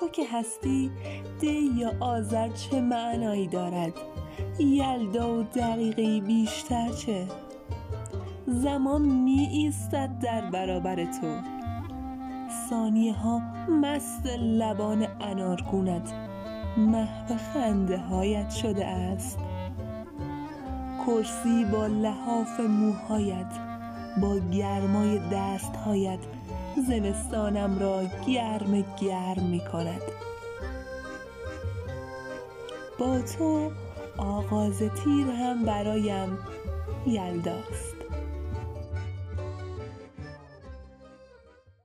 تو که هستی دی یا آذر چه معنایی دارد؟ یلدا و دقیقه بیشتر چه؟ زمان می ایستد در برابر تو. ثانیه ها مست لبان انارگونت. محو خنده هایت شده است. کرسی با لحاف موهایت. با گرمای دستهایت زمستانم را گرم گرم می کند با تو آغاز تیر هم برایم یلداست